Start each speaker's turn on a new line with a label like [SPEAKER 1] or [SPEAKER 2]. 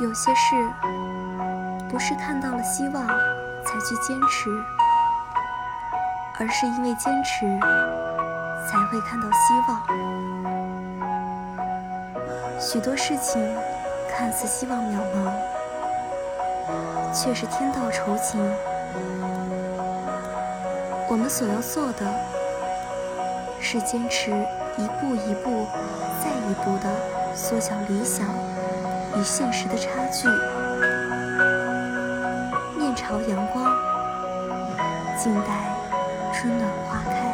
[SPEAKER 1] 有些事不是看到了希望才去坚持，而是因为坚持才会看到希望。许多事情看似希望渺茫，却是天道酬勤。我们所要做的，是坚持一步一步、再一步的缩小理想。与现实的差距，面朝阳光，静待春暖花开。